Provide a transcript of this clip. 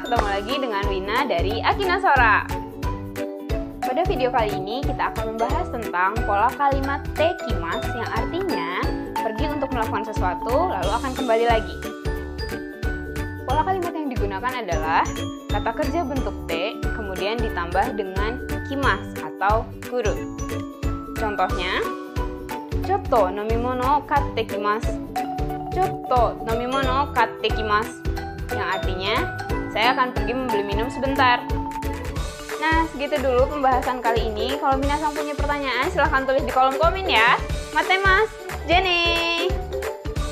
ketemu lagi dengan Wina dari Akina Sora. Pada video kali ini kita akan membahas tentang pola kalimat tekimas yang artinya pergi untuk melakukan sesuatu lalu akan kembali lagi. Pola kalimat yang digunakan adalah kata kerja bentuk T kemudian ditambah dengan kimas atau guru. Contohnya, Choto nomimono katte kimasu. Choto nomimono katte kimasu. Yang artinya, saya akan pergi membeli minum sebentar. Nah, segitu dulu pembahasan kali ini. Kalau Minasang punya pertanyaan, silahkan tulis di kolom komen ya. Mate mas, Jenny!